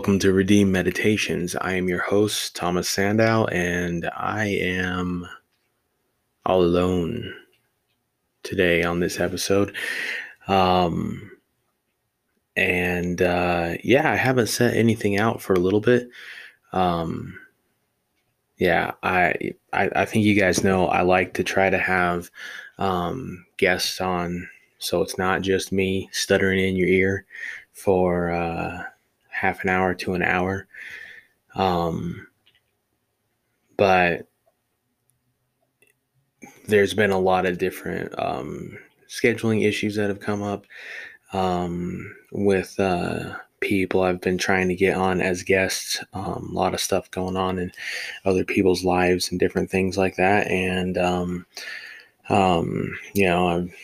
Welcome to Redeem Meditations. I am your host, Thomas Sandow, and I am all alone today on this episode. Um, and uh, yeah, I haven't sent anything out for a little bit. Um, yeah, I, I I think you guys know I like to try to have um, guests on, so it's not just me stuttering in your ear for. Uh, half an hour to an hour. Um, but there's been a lot of different um, scheduling issues that have come up um, with uh, people I've been trying to get on as guests. Um, a lot of stuff going on in other people's lives and different things like that. And, um, um, you know, I've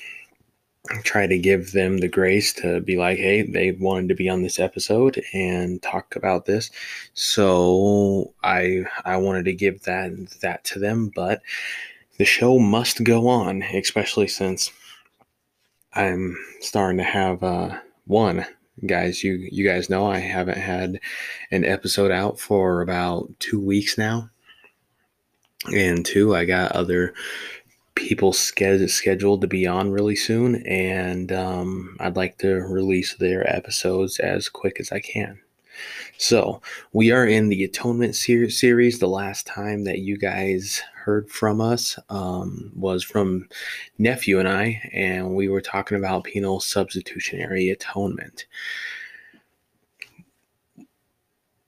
try to give them the grace to be like, hey, they wanted to be on this episode and talk about this. So I I wanted to give that that to them, but the show must go on, especially since I'm starting to have uh, one guys you you guys know I haven't had an episode out for about 2 weeks now. And two, I got other people scheduled to be on really soon, and um, I'd like to release their episodes as quick as I can. So, we are in the Atonement ser- series. The last time that you guys heard from us um, was from Nephew and I, and we were talking about penal substitutionary atonement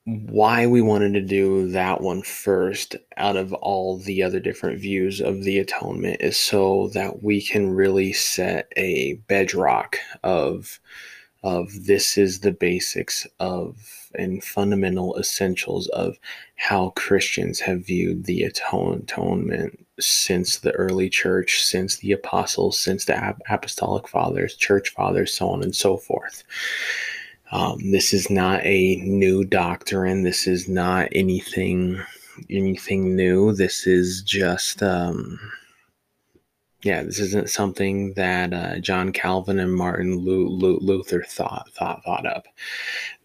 why we wanted to do that one first out of all the other different views of the atonement is so that we can really set a bedrock of of this is the basics of and fundamental essentials of how Christians have viewed the atonement since the early church, since the apostles, since the apostolic fathers, church fathers, so on and so forth. Um, this is not a new doctrine. This is not anything anything new. This is just um, yeah. This isn't something that uh, John Calvin and Martin Luther thought thought thought up.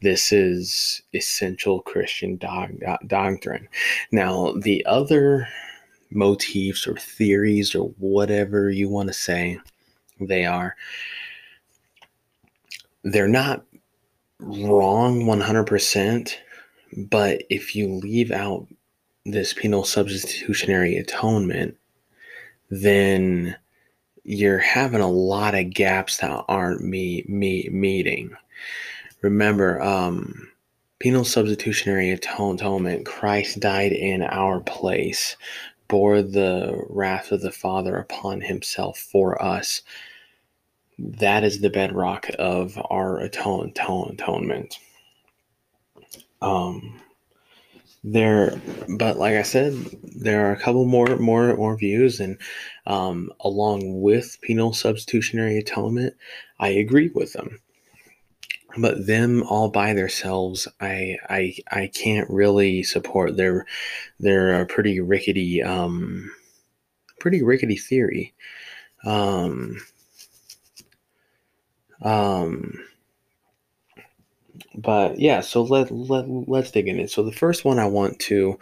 This is essential Christian doctrine. Now the other motifs or theories or whatever you want to say they are they're not wrong 100%, but if you leave out this penal substitutionary atonement, then you're having a lot of gaps that aren't me, me meeting. Remember, um, penal substitutionary atonement, Christ died in our place, bore the wrath of the Father upon himself for us that is the bedrock of our atone, atone, atonement. Um, there, but like I said, there are a couple more, more, more views, and um, along with penal substitutionary atonement, I agree with them. But them all by themselves, I, I, I can't really support. They're, they're a pretty rickety, um, pretty rickety theory. Um, um, but yeah, so let, let let's dig in it. So the first one I want to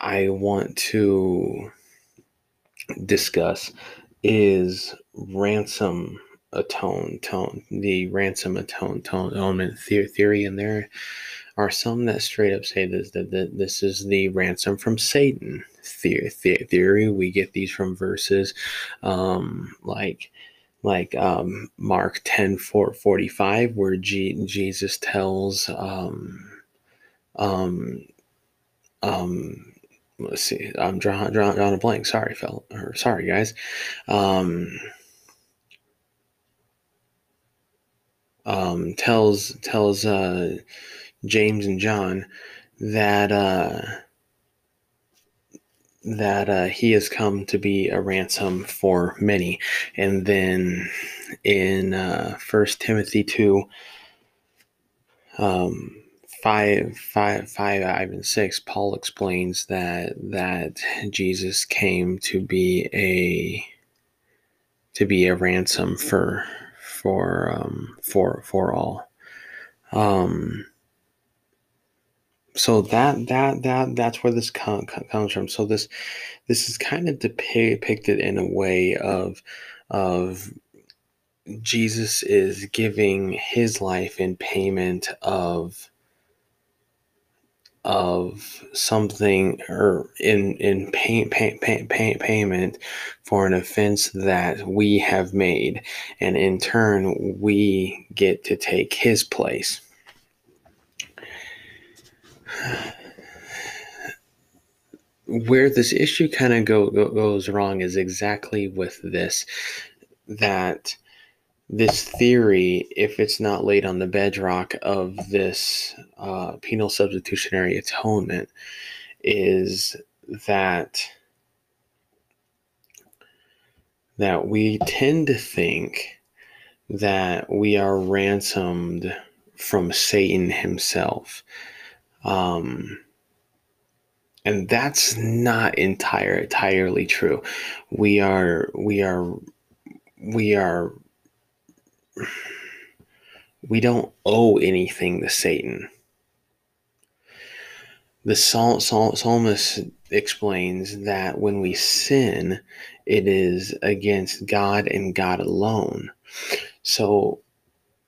I want to discuss is ransom atone tone the ransom atone tone element theory and there are some that straight up say this that, that this is the ransom from satan theory, theory we get these from verses um like like um, Mark 10 4, 45, where G- Jesus tells, um, um, um, let's see, I'm drawing, drawing, drawing a blank. Sorry, fell, or sorry, guys. Um, um, tells tells uh, James and John that uh, that uh, he has come to be a ransom for many. And then in uh, First Timothy 2, um, 5, 5, 5, 5 and 6, Paul explains that that Jesus came to be a to be a ransom for for um, for for all. Um, so that that that that's where this com- comes from. So this this is kind of depicted in a way of of Jesus is giving his life in payment of of something or in in pay, pay, pay, pay, payment for an offense that we have made and in turn we get to take his place where this issue kind of go, go, goes wrong is exactly with this that this theory, if it's not laid on the bedrock of this uh, penal substitutionary atonement, is that that we tend to think that we are ransomed from Satan himself. Um, and that's not entire entirely true. We are we are we are we don't owe anything to Satan. The psal- psal- psalmist explains that when we sin, it is against God and God alone. So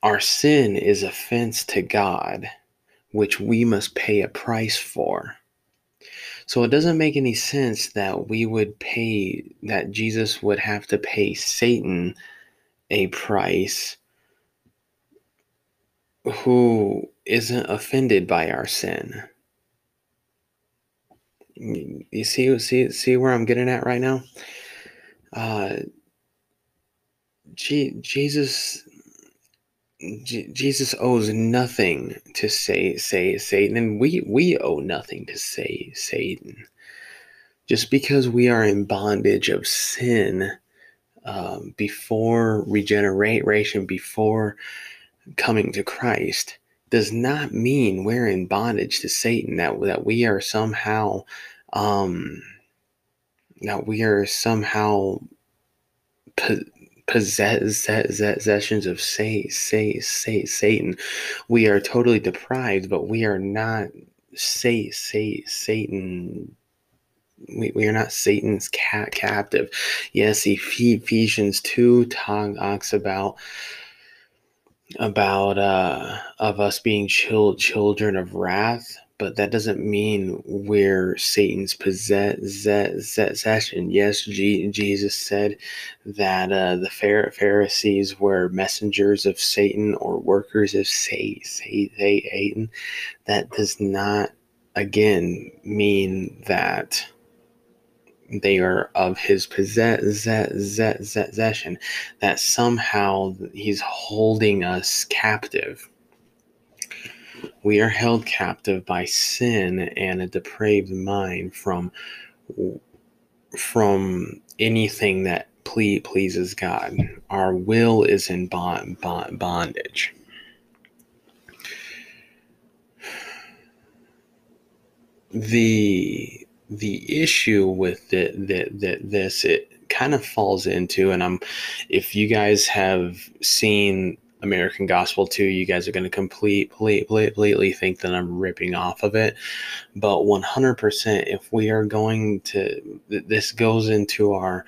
our sin is offense to God, which we must pay a price for. So it doesn't make any sense that we would pay, that Jesus would have to pay Satan a price who isn't offended by our sin. You see, see, see where I'm getting at right now. Uh, G- Jesus, G- Jesus owes nothing to say say Satan, and we we owe nothing to say Satan. Just because we are in bondage of sin um, before regeneration, before coming to Christ does not mean we're in bondage to Satan, that, that we are somehow, um, that we are somehow possessions of say, say, say, Satan. We are totally deprived, but we are not say, say, Satan we, we are not Satan's cat captive. Yes, Ephesians 2 talks about about uh, of us being child, children of wrath, but that doesn't mean we're Satan's possession. Yes, G- Jesus said that uh, the Pharisees were messengers of Satan or workers of Satan. That does not, again, mean that they are of his possession, that somehow he's holding us captive. We are held captive by sin and a depraved mind from from anything that ple- pleases God. Our will is in bond, bond, bondage. The the issue with the, the, the, this it kind of falls into and i'm if you guys have seen american gospel 2 you guys are going to complete, completely think that i'm ripping off of it. But 100% if we are going to this goes into our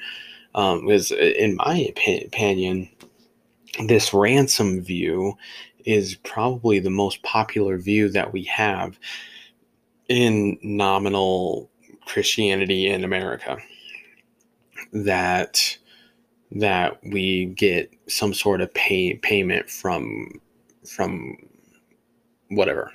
um is in my opinion this ransom view is probably the most popular view that we have in nominal Christianity in America. That that we get some sort of pay payment from from whatever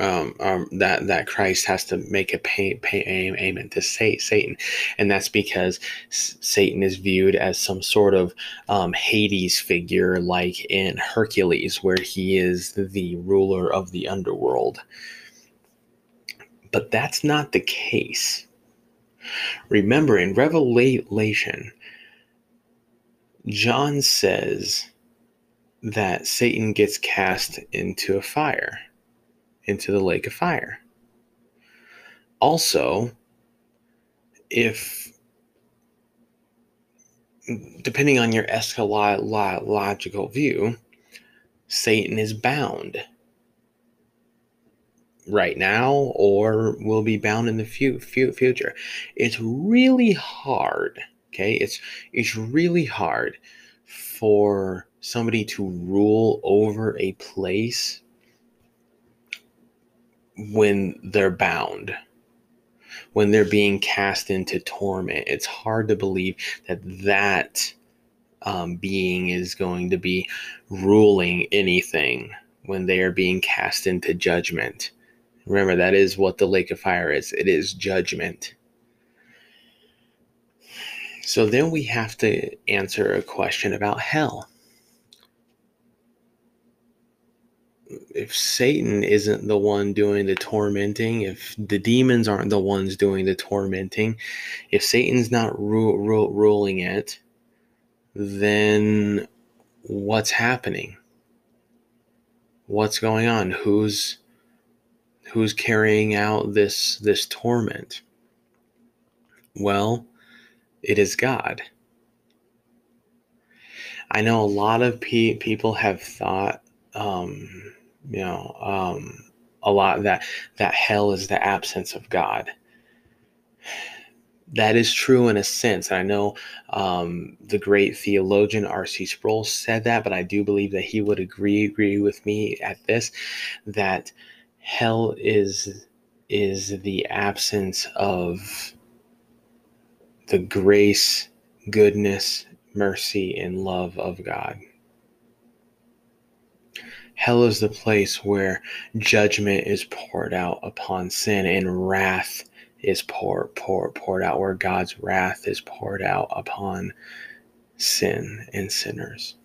um, um, that that Christ has to make a pay, pay payment to say Satan, and that's because Satan is viewed as some sort of um, Hades figure, like in Hercules, where he is the ruler of the underworld. But that's not the case. Remember, in Revelation, John says that Satan gets cast into a fire, into the lake of fire. Also, if depending on your eschatological view, Satan is bound right now or will be bound in the fu- fu- future. It's really hard. Okay, it's it's really hard for somebody to rule over a place when they're bound. When they're being cast into torment. It's hard to believe that that um, being is going to be ruling anything when they are being cast into judgment. Remember that is what the lake of fire is. It is judgment so then we have to answer a question about hell if Satan isn't the one doing the tormenting, if the demons aren't the ones doing the tormenting, if Satan's not ru- ru- ruling it, then what's happening? What's going on? Who's who's carrying out this this torment? Well, it is God. I know a lot of pe- people have thought um, you know um, a lot that that hell is the absence of god that is true in a sense and i know um, the great theologian rc sproul said that but i do believe that he would agree agree with me at this that hell is is the absence of the grace goodness mercy and love of god Hell is the place where judgment is poured out upon sin and wrath is poured, poured, poured out, where God's wrath is poured out upon sin and sinners.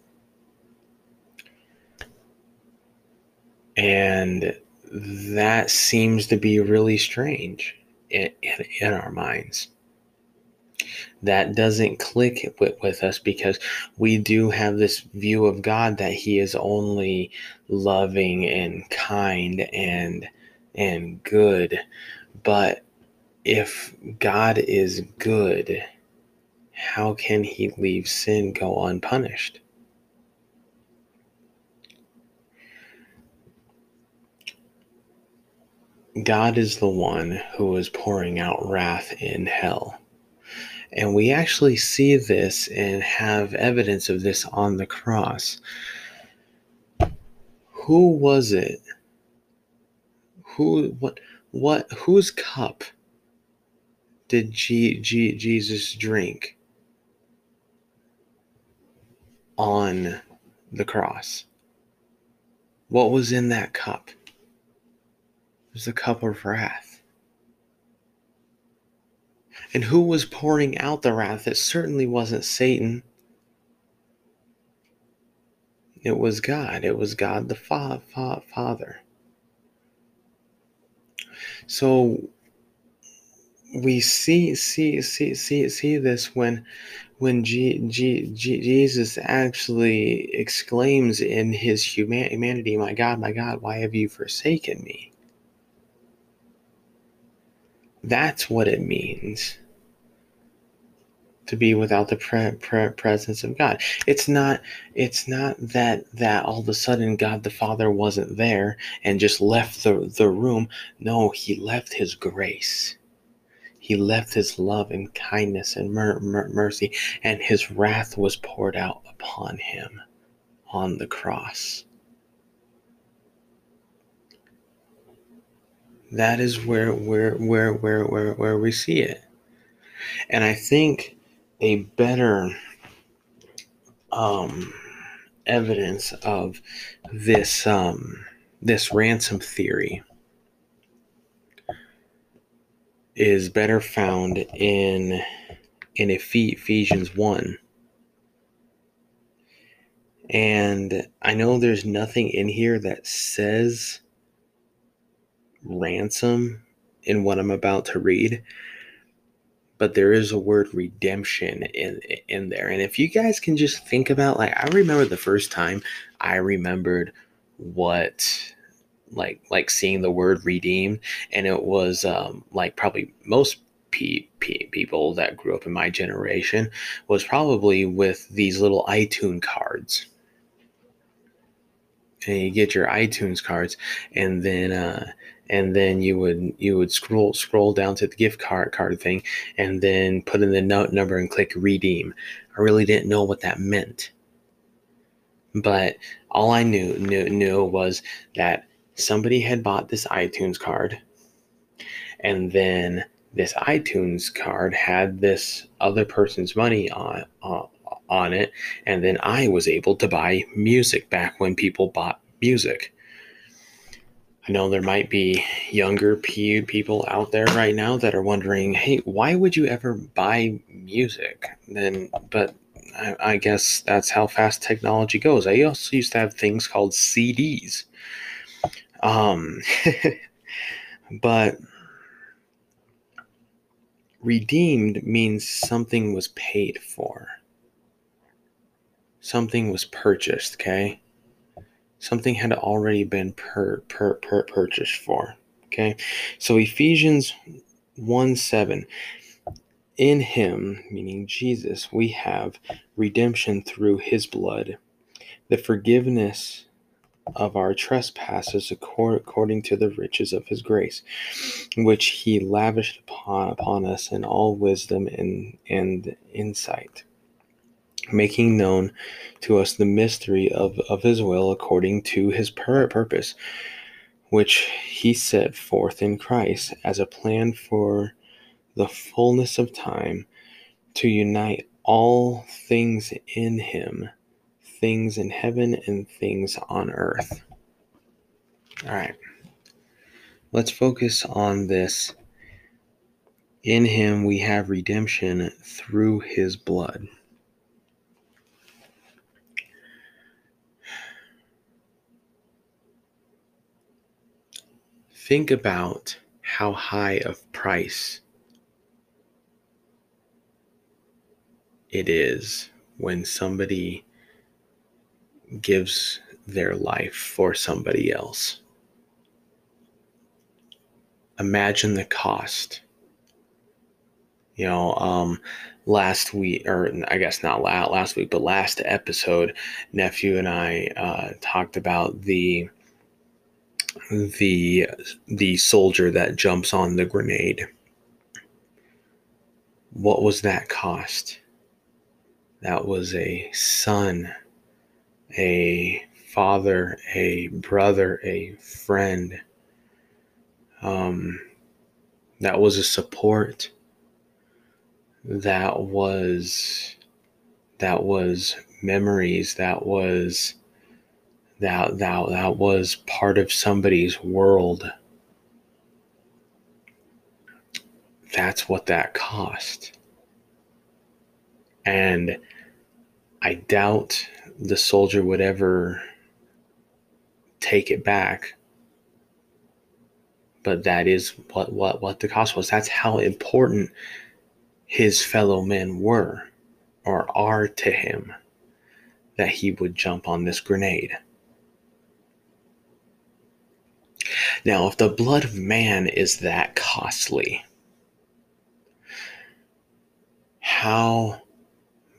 And that seems to be really strange in, in, in our minds that doesn't click with, with us because we do have this view of God that he is only loving and kind and and good. But if God is good how can he leave sin go unpunished? God is the one who is pouring out wrath in hell and we actually see this and have evidence of this on the cross. Who was it? Who what what whose cup did G, G, Jesus drink on the cross? What was in that cup? It was the cup of wrath. And who was pouring out the wrath? It certainly wasn't Satan. It was God. It was God the fa- fa- Father. So we see see see see see this when when G, G, G, Jesus actually exclaims in his humanity, "My God, my God, why have you forsaken me?" That's what it means to be without the pre- pre- presence of God. It's not it's not that that all of a sudden God the Father wasn't there and just left the, the room. No, he left his grace. He left his love and kindness and mer- mer- mercy and his wrath was poured out upon him on the cross. That is where where where where where where we see it. And I think a better um, evidence of this um, this ransom theory is better found in in Ephesians 1 and I know there's nothing in here that says ransom in what I'm about to read but there is a word redemption in in there. And if you guys can just think about like I remember the first time I remembered what like like seeing the word redeemed and it was um like probably most pe- pe- people that grew up in my generation was probably with these little iTunes cards and you get your iTunes cards, and then uh, and then you would you would scroll scroll down to the gift card card thing and then put in the note number and click redeem. I really didn't know what that meant. But all i knew knew, knew was that somebody had bought this itunes card and then this itunes card had this other person's money on uh, on it and then i was able to buy music back when people bought music I know there might be younger people out there right now that are wondering, hey, why would you ever buy music? Then, but I, I guess that's how fast technology goes. I also used to have things called CDs. Um, but redeemed means something was paid for, something was purchased, okay? Something had already been per, per, per purchased for. Okay, so Ephesians 1 7. In him, meaning Jesus, we have redemption through his blood, the forgiveness of our trespasses according to the riches of his grace, which he lavished upon, upon us in all wisdom and, and insight making known to us the mystery of, of his will according to his purpose, which he set forth in Christ as a plan for the fullness of time to unite all things in him, things in heaven and things on earth. All right. Let's focus on this. In him we have redemption through his blood. Think about how high of price it is when somebody gives their life for somebody else. Imagine the cost. You know, um, last week, or I guess not last week, but last episode, nephew and I uh, talked about the the the soldier that jumps on the grenade. What was that cost? That was a son, a father, a brother, a friend. Um, that was a support. That was that was memories. That was that that that was part of somebody's world. That's what that cost. And i doubt the soldier would ever take it back but that is what what what the cost was. That's how important his fellow men were or are to him that he would jump on this grenade Now, if the blood of man is that costly, how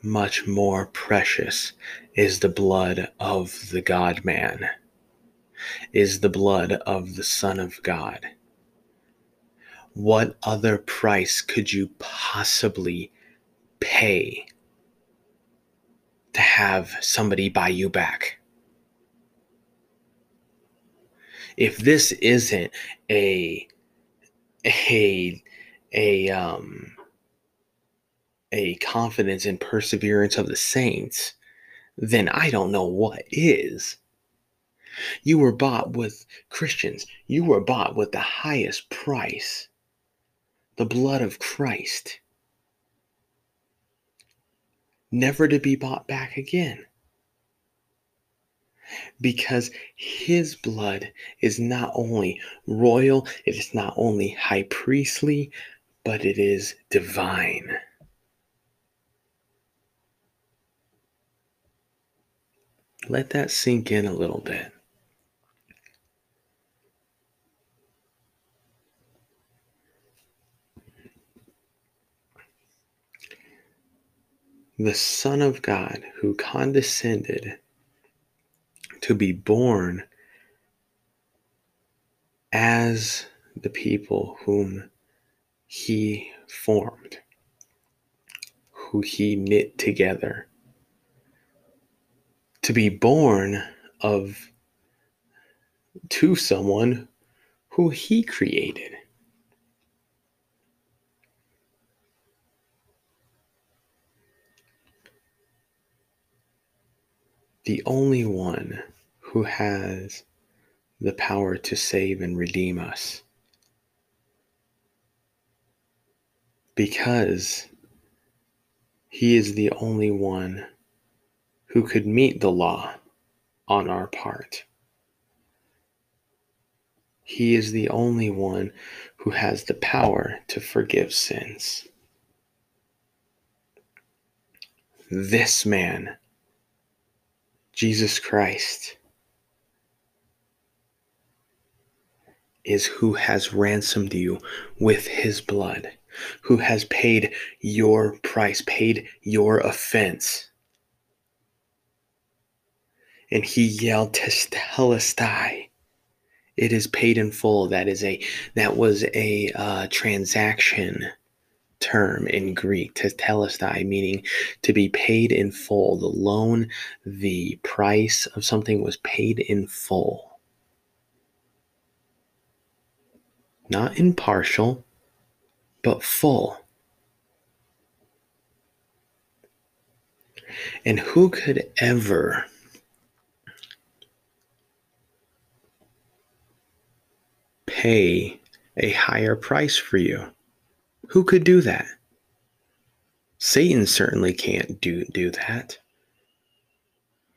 much more precious is the blood of the God man, is the blood of the Son of God? What other price could you possibly pay to have somebody buy you back? If this isn't a a a um a confidence and perseverance of the saints, then I don't know what is. You were bought with Christians, you were bought with the highest price the blood of Christ, never to be bought back again because his blood is not only royal, it is not only high priestly, but it is divine. Let that sink in a little bit. The Son of God who condescended to be born as the people whom he formed, who he knit together, to be born of to someone who he created. The only one who has the power to save and redeem us. Because he is the only one who could meet the law on our part. He is the only one who has the power to forgive sins. This man, Jesus Christ, is who has ransomed you with his blood, who has paid your price, paid your offense. And he yelled, Tetelestai. It is paid in full. That is a that was a uh, transaction term in Greek, tetelestai, meaning to be paid in full. The loan, the price of something was paid in full. Not impartial, but full. And who could ever pay a higher price for you? Who could do that? Satan certainly can't do, do that.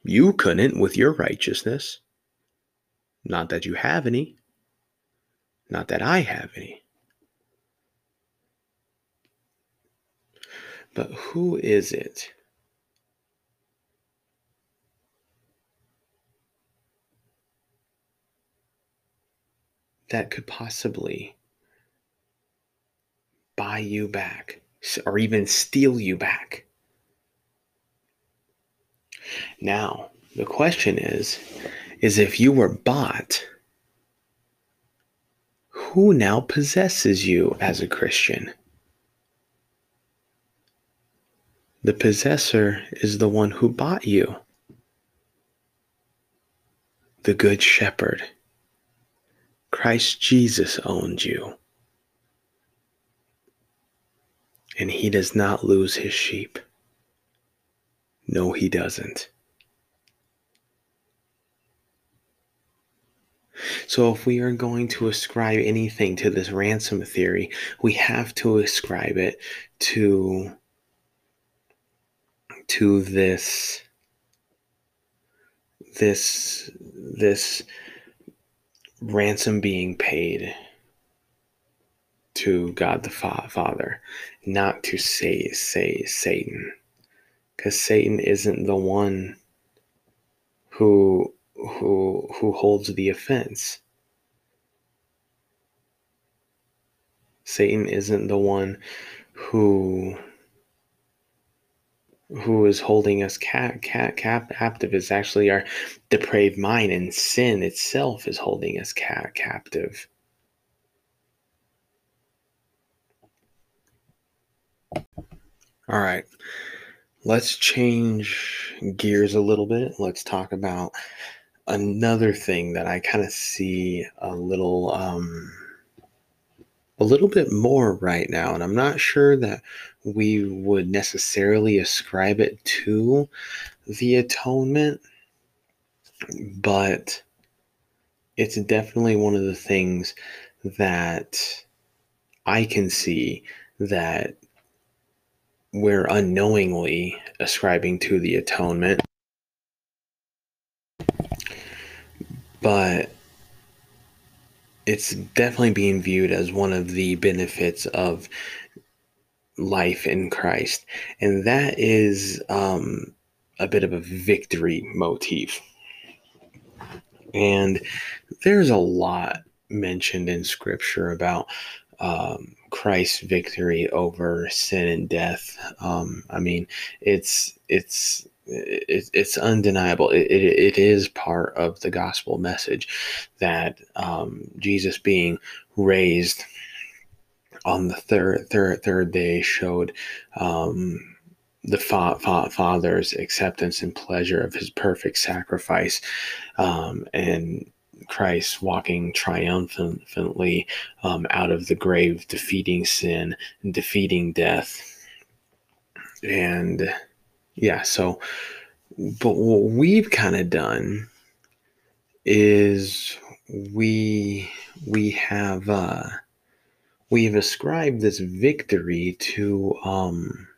You couldn't with your righteousness. Not that you have any. Not that I have any. But who is it? That could possibly buy you back or even steal you back. Now, the question is is if you were bought who now possesses you as a Christian? The possessor is the one who bought you. The Good Shepherd. Christ Jesus owns you. And he does not lose his sheep. No, he doesn't. So, if we are going to ascribe anything to this ransom theory, we have to ascribe it to to this this this ransom being paid to God the Fa- Father, not to say say Satan, because Satan isn't the one who who who holds the offense. Satan isn't the one who who is holding us cap, cap, cap, captive. Is actually our depraved mind and sin itself is holding us cap, captive. All right. Let's change gears a little bit. Let's talk about another thing that I kind of see a little um a little bit more right now and I'm not sure that we would necessarily ascribe it to the atonement but it's definitely one of the things that I can see that we're unknowingly ascribing to the atonement but it's definitely being viewed as one of the benefits of life in Christ, and that is um, a bit of a victory motif. And there's a lot mentioned in Scripture about um, Christ's victory over sin and death. Um, I mean, it's it's it, it's undeniable. It, it, it is part of the gospel message that um, Jesus being raised on the third third third day showed um, the fa- fa- Father's acceptance and pleasure of His perfect sacrifice, um, and Christ walking triumphantly um, out of the grave, defeating sin, and defeating death, and yeah. So, but what we've kind of done is we we have uh, we've ascribed this victory to um,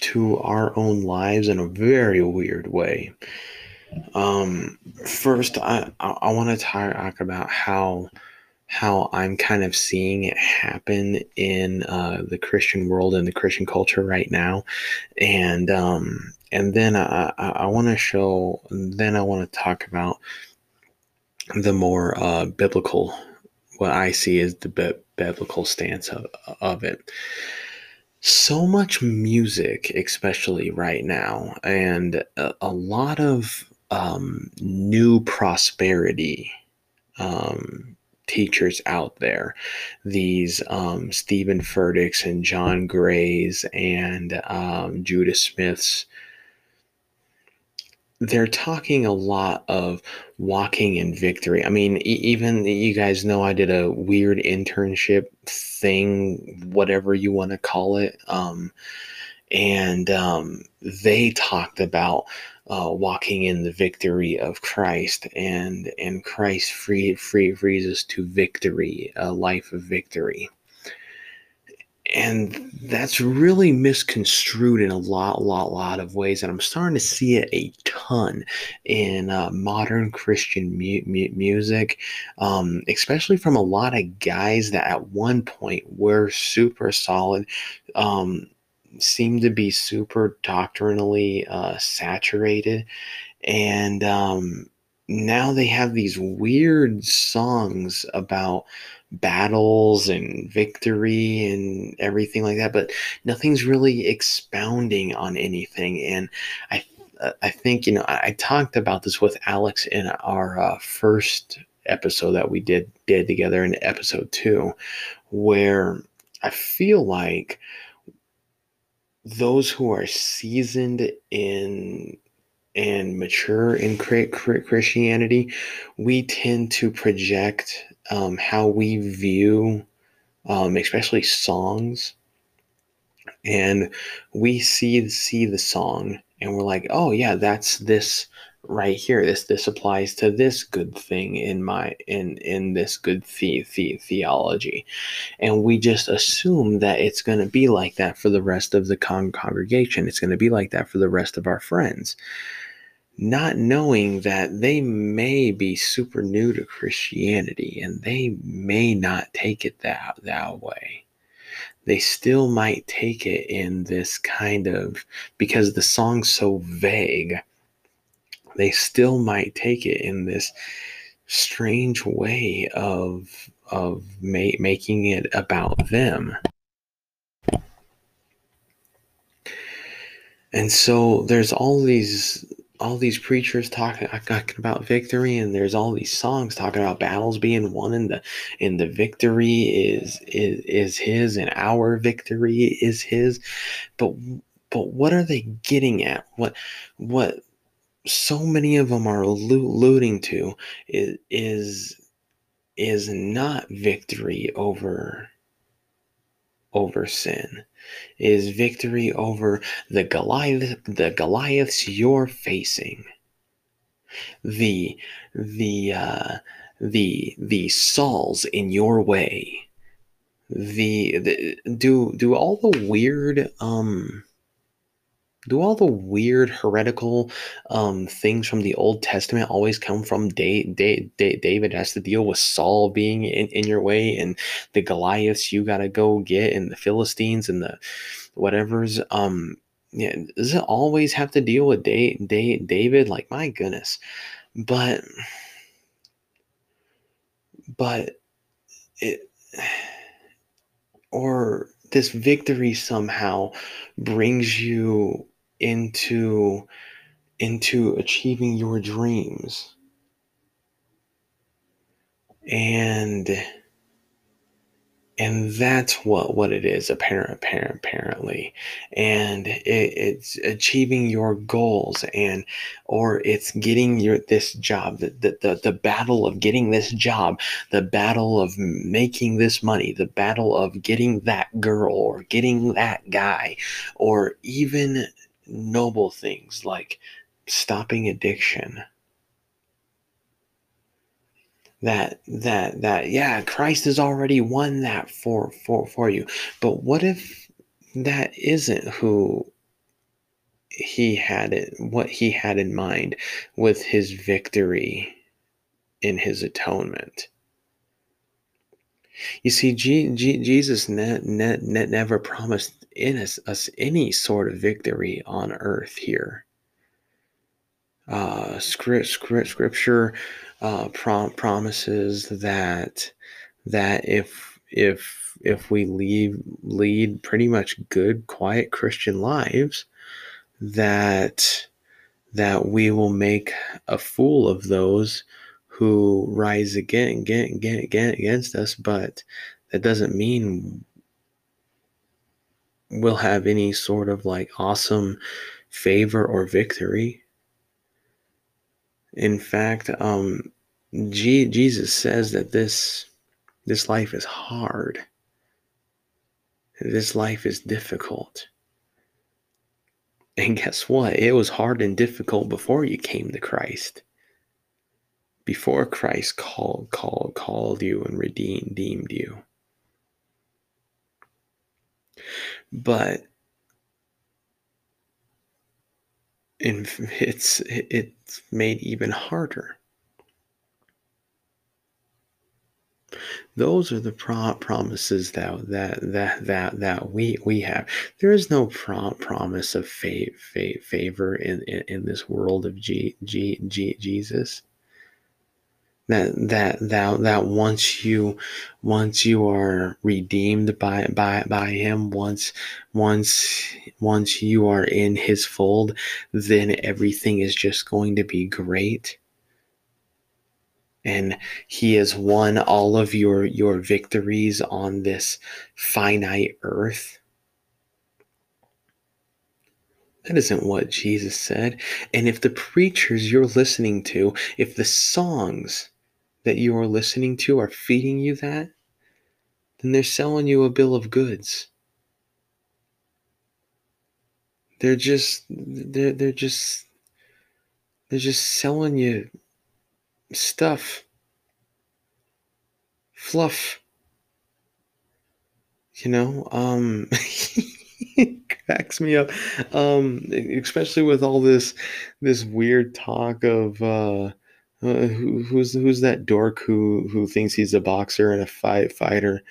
to our own lives in a very weird way. Um, first, I I, I want to talk about how how I'm kind of seeing it happen in uh, the Christian world and the Christian culture right now, and um, and then I I, want to show then I want to talk about the more uh, biblical what I see is the bi- biblical stance of, of it. So much music, especially right now, and a, a lot of um, new prosperity um, teachers out there. These um, Steven Furticks and John Grays and um, Judah Smiths they're talking a lot of walking in victory. I mean, e- even you guys know I did a weird internship thing, whatever you want to call it. Um, and um, they talked about uh, walking in the victory of Christ, and and Christ free free frees us to victory, a life of victory. And that's really misconstrued in a lot lot lot of ways and i'm starting to see it a ton in uh, modern christian mu- mu- music um, especially from a lot of guys that at one point were super solid um, seem to be super doctrinally uh, saturated and um, now they have these weird songs about battles and victory and everything like that, but nothing's really expounding on anything. And I, I think you know I, I talked about this with Alex in our uh, first episode that we did did together in episode two, where I feel like those who are seasoned in and mature in Christianity, we tend to project um, how we view, um, especially songs, and we see see the song, and we're like, oh yeah, that's this right here. This this applies to this good thing in my in in this good the, the, theology, and we just assume that it's going to be like that for the rest of the con- congregation. It's going to be like that for the rest of our friends not knowing that they may be super new to Christianity and they may not take it that, that way. They still might take it in this kind of, because the song's so vague, they still might take it in this strange way of, of ma- making it about them. And so there's all these all these preachers talking, uh, talking about victory and there's all these songs talking about battles being won and the and the victory is is is his and our victory is his but but what are they getting at what what so many of them are alluding to is is not victory over over sin is victory over the Goliath, the Goliaths you're facing. The the uh, the the Sauls in your way. The, the do do all the weird um do all the weird heretical um, things from the Old Testament always come from da- da- da- David has to deal with Saul being in, in your way and the Goliaths you got to go get and the Philistines and the whatever's um yeah does it always have to deal with da- da- David? Like my goodness. But but it or this victory somehow brings you into into achieving your dreams. And and that's what what it is apparent apparent apparently. And it, it's achieving your goals and or it's getting your this job the, the, the the battle of getting this job the battle of making this money the battle of getting that girl or getting that guy or even noble things like stopping addiction. That that that yeah christ has already won that for for for you. But what if that isn't who he had it what he had in mind with his victory in his atonement? You see G, G, jesus ne, ne, ne, never promised in us, us any sort of victory on earth here uh, script, script, scripture uh, prom- promises that that if if if we leave lead pretty much good, quiet Christian lives, that that we will make a fool of those who rise again, again, again, again against us. But that doesn't mean we'll have any sort of like awesome favor or victory. In fact, um, G- Jesus says that this this life is hard. This life is difficult. And guess what? It was hard and difficult before you came to Christ. Before Christ called called called you and redeemed deemed you. But it's it's made even harder. Those are the pro- promises that that that that that we we have. There is no pro- promise of fa- fa- favor in, in in this world of G, G, G, Jesus that that that that once you once you are redeemed by by by him once once once you are in his fold then everything is just going to be great and he has won all of your your victories on this finite earth that isn't what Jesus said. And if the preachers you're listening to, if the songs that you are listening to are feeding you that, then they're selling you a bill of goods. They're just they're they're just they're just selling you stuff. Fluff. You know, um cracks me up. Um especially with all this this weird talk of uh uh, who, who's who's that dork who who thinks he's a boxer and a fight fighter?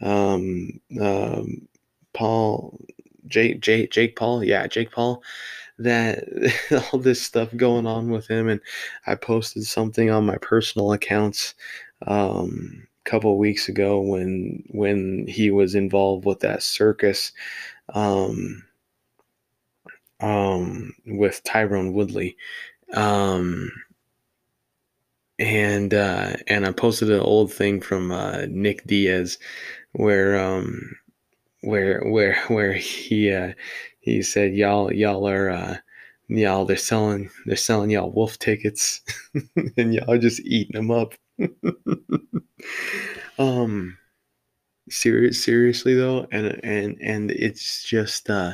Um, um, Paul, Jake, Jake, Jake Paul, yeah, Jake Paul. That all this stuff going on with him, and I posted something on my personal accounts um, a couple weeks ago when when he was involved with that circus um, um, with Tyron Woodley. Um, and uh, and I posted an old thing from uh, Nick Diaz where um where where where he uh, he said y'all y'all are uh, y'all they're selling they're selling y'all wolf tickets and y'all just eating them up. um serious seriously though and and and it's just uh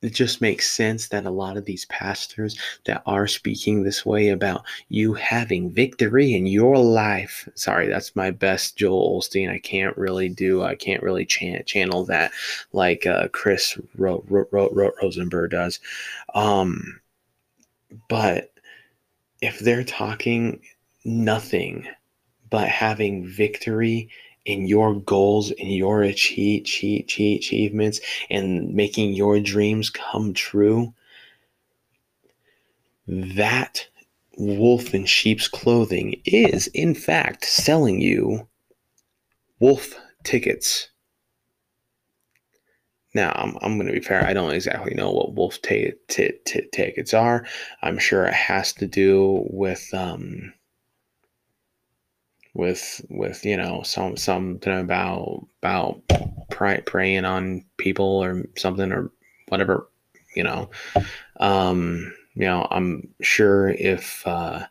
it just makes sense that a lot of these pastors that are speaking this way about you having victory in your life. Sorry, that's my best Joel Osteen. I can't really do, I can't really chan- channel that like uh, Chris Ro- Ro- Ro- Rosebrough does. Um, but if they're talking nothing but having victory in your goals and your achieve, achieve, achievements and making your dreams come true, that wolf in sheep's clothing is, in fact, selling you wolf tickets. Now, I'm, I'm going to be fair. I don't exactly know what wolf t- t- t- tickets are. I'm sure it has to do with um, with with you know some something about about pray, preying on people or something or whatever you know. Um you know i'm sure if uh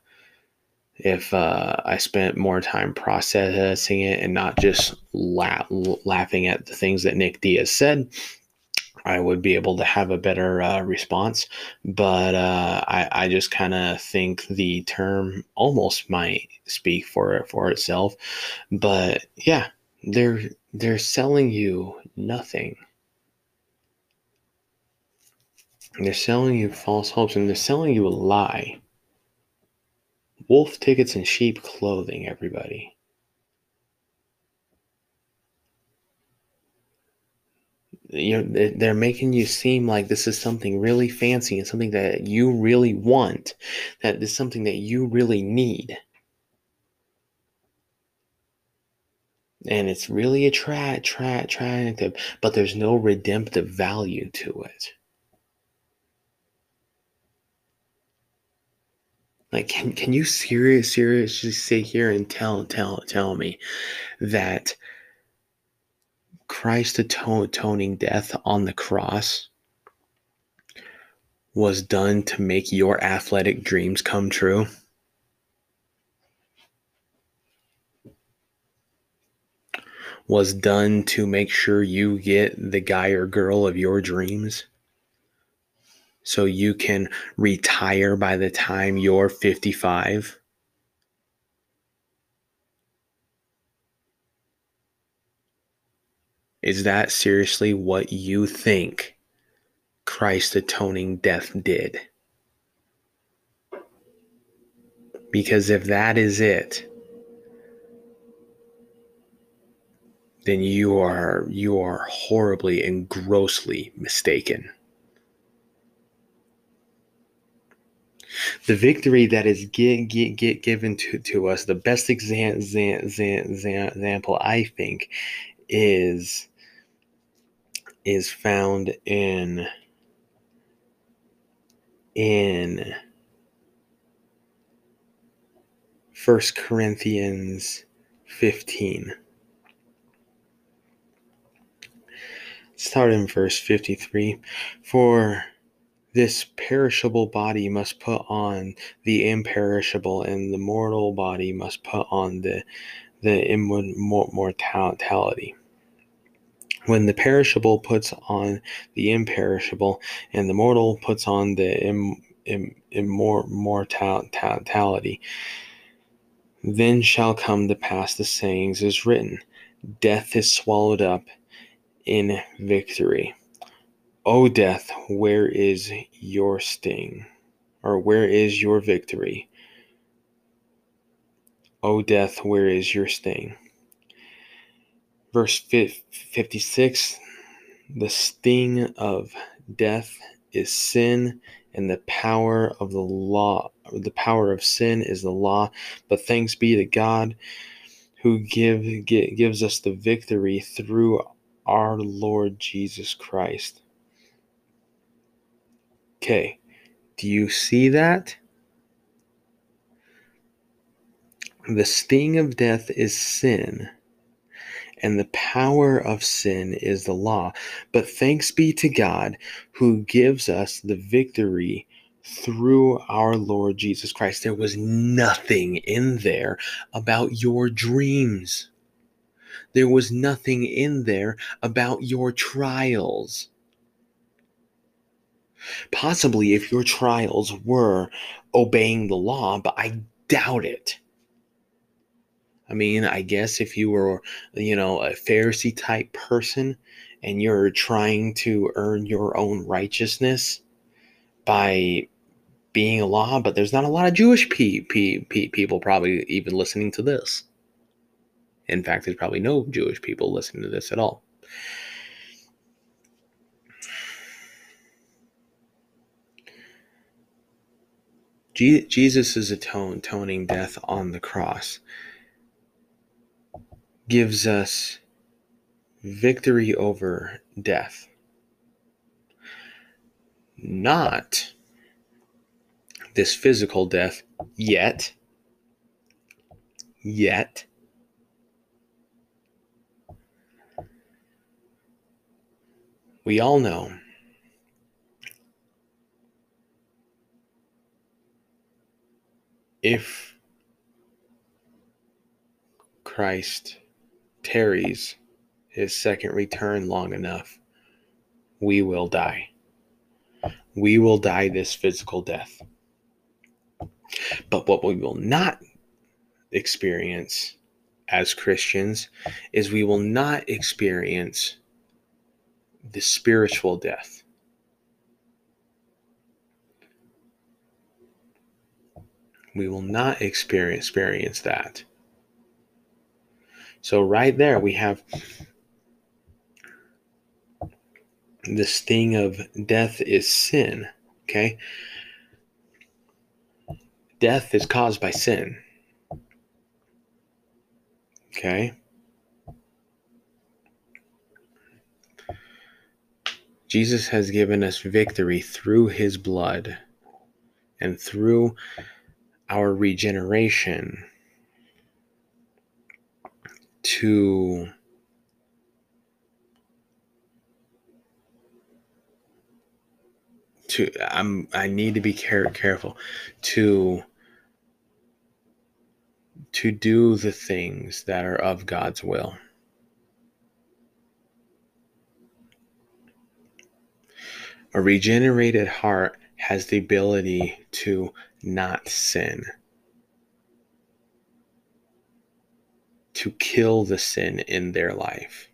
if uh, I spent more time processing it and not just la- laughing at the things that Nick Diaz said, I would be able to have a better uh, response. But uh, I, I just kind of think the term almost might speak for for itself. But yeah, they're they're selling you nothing. They're selling you false hopes and they're selling you a lie. Wolf tickets and sheep clothing, everybody. You know they're making you seem like this is something really fancy and something that you really want that is something that you really need. And it's really attract, attract, attractive but there's no redemptive value to it. Like can, can you serious seriously sit here and tell tell tell me that Christ atoning death on the cross was done to make your athletic dreams come true? Was done to make sure you get the guy or girl of your dreams? So you can retire by the time you're 55? Is that seriously what you think Christ atoning death did? Because if that is it, then you are you are horribly and grossly mistaken. The victory that is get, get, get given to, to us, the best exam, example I think is is found in in First Corinthians 15. Start in verse 53. For this perishable body must put on the imperishable, and the mortal body must put on the the immortality when the perishable puts on the imperishable and the mortal puts on the Im, Im, immortality, then shall come to pass the sayings is written Death is swallowed up in victory. O death, where is your sting? Or where is your victory? O death, where is your sting? Verse 56 The sting of death is sin, and the power of the law, the power of sin is the law. But thanks be to God who give, gives us the victory through our Lord Jesus Christ. Okay, do you see that? The sting of death is sin and the power of sin is the law. But thanks be to God who gives us the victory through our Lord Jesus Christ. There was nothing in there about your dreams. There was nothing in there about your trials. Possibly if your trials were obeying the law, but I doubt it. I mean, I guess if you were, you know, a Pharisee type person and you're trying to earn your own righteousness by being a law, but there's not a lot of Jewish pe- pe- pe- people probably even listening to this. In fact, there's probably no Jewish people listening to this at all. Jesus is atone, atoning death on the cross gives us victory over death. not this physical death yet. Yet. We all know if Christ tarries his second return long enough, we will die. We will die this physical death. But what we will not experience as Christians is we will not experience the spiritual death. We will not experience, experience that. So, right there, we have this thing of death is sin. Okay. Death is caused by sin. Okay. Jesus has given us victory through his blood and through our regeneration to to I'm I need to be care, careful to to do the things that are of God's will. A regenerated heart has the ability to not sin, to kill the sin in their life.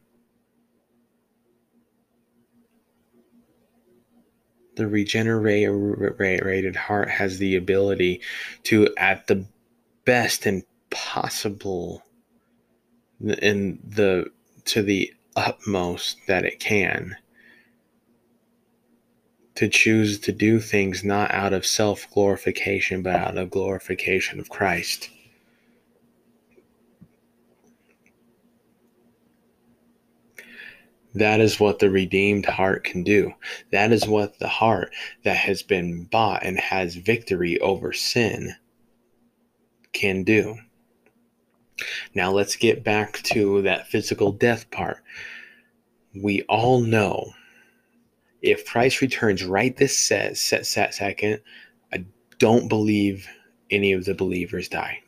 The regenerated heart has the ability to, at the best and possible, in the to the utmost that it can, to choose to do things not out of self glorification, but out of glorification of Christ. That is what the redeemed heart can do. That is what the heart that has been bought and has victory over sin can do. Now let's get back to that physical death part. We all know if Christ returns right this set, set, set second, I don't believe any of the believers die.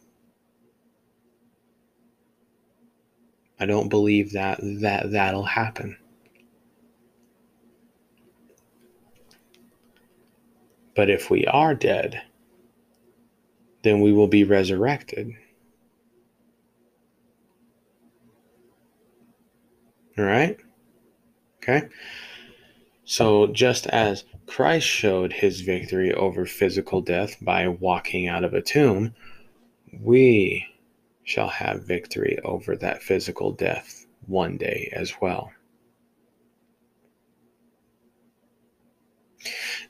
I don't believe that that that'll happen. But if we are dead, then we will be resurrected. All right? Okay? So, just as Christ showed his victory over physical death by walking out of a tomb, we shall have victory over that physical death one day as well.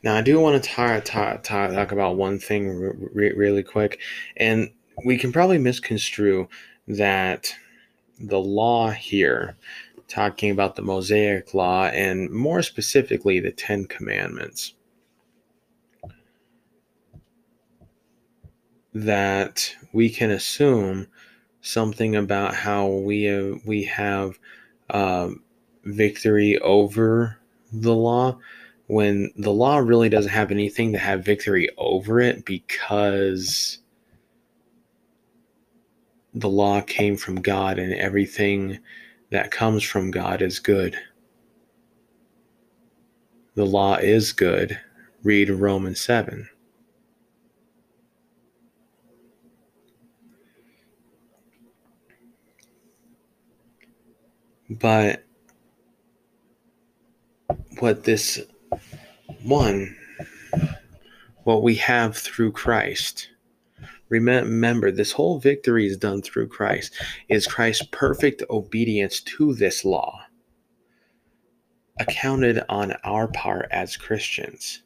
Now, I do want to talk, talk, talk about one thing re- really quick, and we can probably misconstrue that the law here talking about the Mosaic Law and more specifically the Ten Commandments. That we can assume something about how we uh, we have uh, victory over the law when the law really doesn't have anything to have victory over it because the law came from God and everything that comes from God is good. The law is good. Read Romans 7. But what this one, what we have through Christ, Remember, this whole victory is done through Christ, is Christ's perfect obedience to this law, accounted on our part as Christians,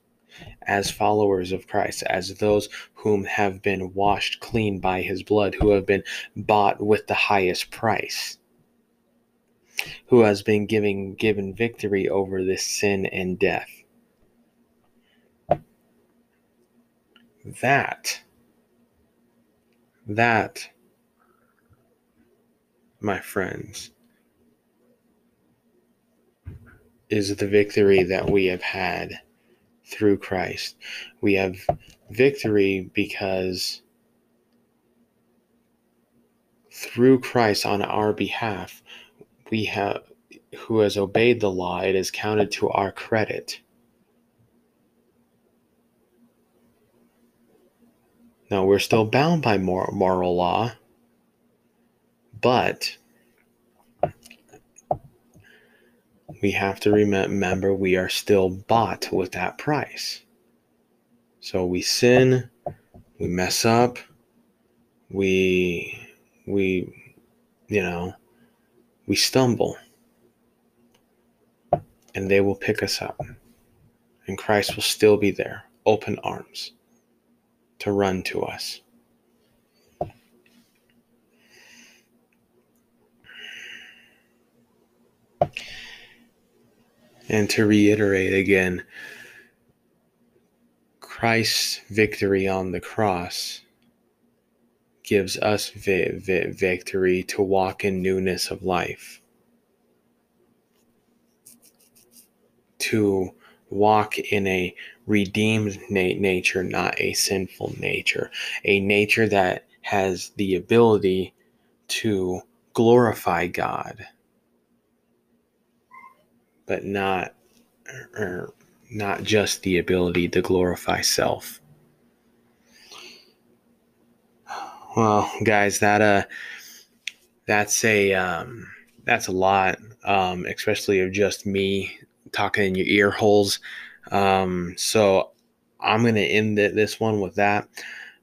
as followers of Christ, as those whom have been washed clean by his blood, who have been bought with the highest price, who has been giving given victory over this sin and death. That, that, my friends, is the victory that we have had through Christ. We have victory because through Christ on our behalf, we have who has obeyed the law, it is counted to our credit. Now, we're still bound by moral, moral law, but we have to remember we are still bought with that price. So we sin, we mess up, we we you know, we stumble. And they will pick us up. And Christ will still be there, open arms to run to us. And to reiterate again, Christ's victory on the cross gives us vi- vi- victory to walk in newness of life, to walk in a redeemed na- nature, not a sinful nature, a nature that has the ability to glorify God but not or not just the ability to glorify self. Well, guys, that uh that's a um that's a lot, um, especially of just me talking in your ear holes. Um, so I'm gonna end this one with that.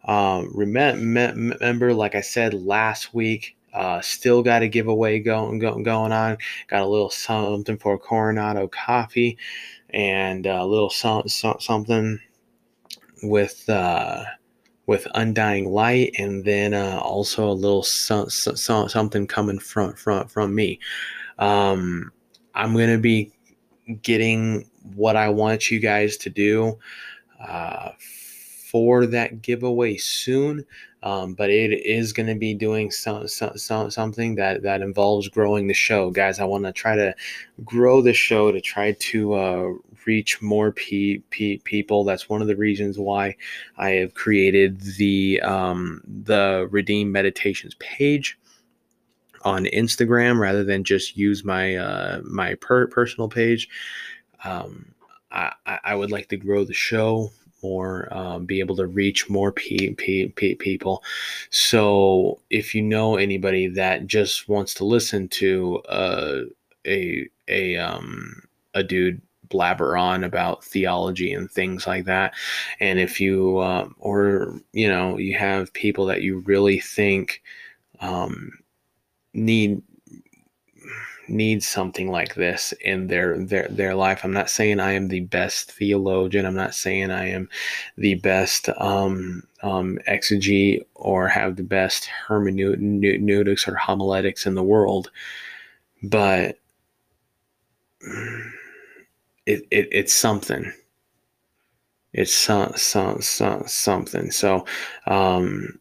Um, remember, like I said last week, uh, still got a giveaway going, going going on. Got a little something for Coronado Coffee, and a little some, some, something with uh, with Undying Light, and then uh, also a little so, so, something coming from from from me. Um, I'm gonna be getting what I want you guys to do uh, for that giveaway soon. Um, but it is going to be doing some, some, some, something that, that involves growing the show. Guys, I want to try to grow the show to try to uh, reach more pe- pe- people. That's one of the reasons why I have created the, um, the Redeem Meditations page on Instagram rather than just use my, uh, my per- personal page. Um, I, I would like to grow the show more, um, be able to reach more pe- pe- pe- people. So if you know anybody that just wants to listen to uh, a a um, a dude blabber on about theology and things like that, and if you uh, or you know you have people that you really think um, need needs something like this in their their their life. I'm not saying I am the best theologian. I'm not saying I am the best um, um, exegete or have the best hermeneutics or homiletics in the world, but it, it it's something. It's some, some, some, something. So, um,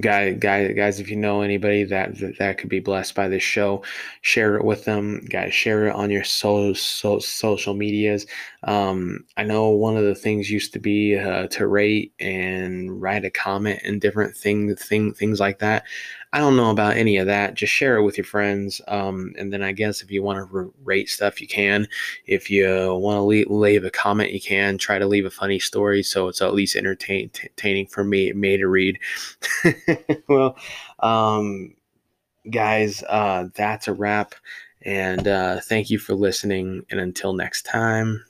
guy, guy, guys, if you know anybody that, that, that could be blessed by this show, share it with them. Guys, share it on your so, so social medias. Um, I know one of the things used to be uh, to rate and write a comment and different things, thing, things like that. I don't know about any of that. Just share it with your friends. Um, and then I guess if you want to rate stuff, you can. If you want to leave, leave, a comment, you can. Try to leave a funny story so it's at least entertaining for me, me to read. well, um, guys, uh, that's a wrap. And uh, thank you for listening. And until next time.